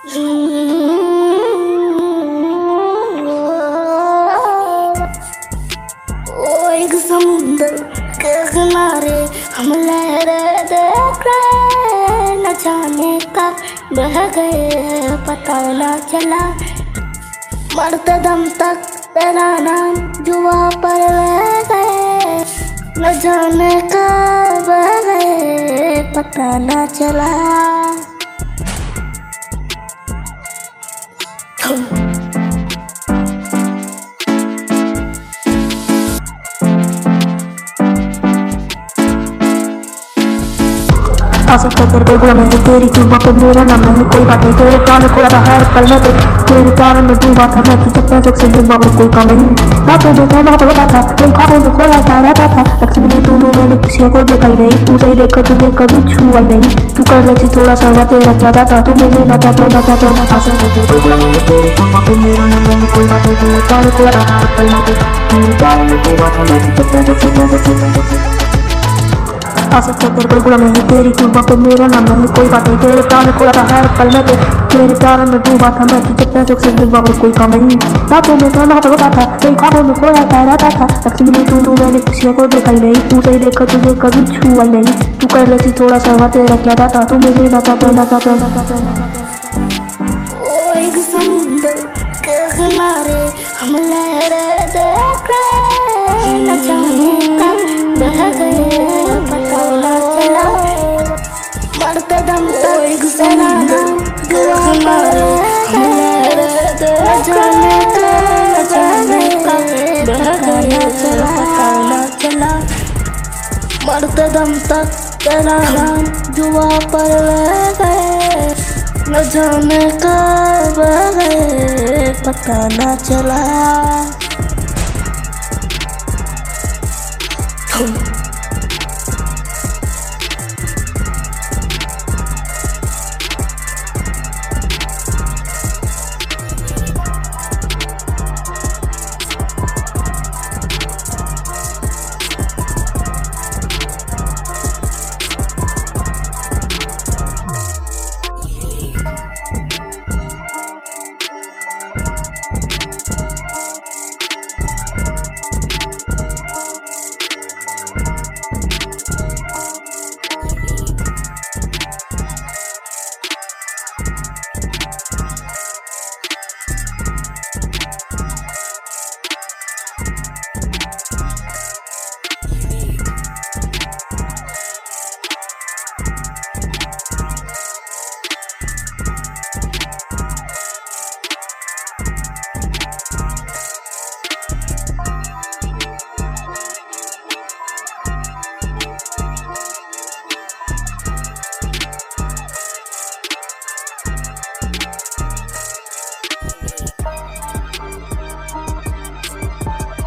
एक समुद्र के किनारे हम लहरें देख रहे न जाने का बह गए पता न चला मरते दम तक तेरा नाम जुआ पर बह गए न जाने का बह गए पता न चला। Ow! आशिक का तेरे को मैं तेरी जुबा पे मेरा नाम नहीं कोई बात नहीं तेरे प्राण को रहा हर पल में तेरे प्यार में डूबा था मैं तुझे पैसे से डूबा और कोई काम नहीं ना तो देखा ना तो बता था तुम खाओ तो खोला सा रहता था लक्ष्मी ने तू मैंने किसी को देखा ही नहीं तू सही देखा तुझे कभी छुआ नहीं तू कर रही थी थोड़ा सा तेरा ज़्यादा था तू मेरे ना था ना था ना था तेरे गुण में तेरी जुबा पे मेरा नाम नहीं कोई बात नहीं तेरे प्राण को रहा हर पल में तेरे प्यार में डूबा था मैं तुझे पैसे से डूबा और का तेरे को मैं तेरी जुबा पे मेरा नाम नहीं कोई बात नहीं तेरे प्राण को रहा हर पल में तेरे प्यार में डूबा था मैं तुझे पैसों से डूबा और कोई काम नहीं ना तो मैं ना तो बता था कई ख्वाबों में खोया था रहता था लक्ष्मी ने तू मैंने किसी को देखा ही नहीं तू सही देखा तुझे कभी छुआ नहीं तू कर लेती थोड़ा सा तेरा क्या था तू मुझे ना था ना था ना था के हम लहरें देख रहे न जाने कब बह गए मरते दम तक तेरा नाम जुआ पर गए। न जाने कब गए, पता न चला।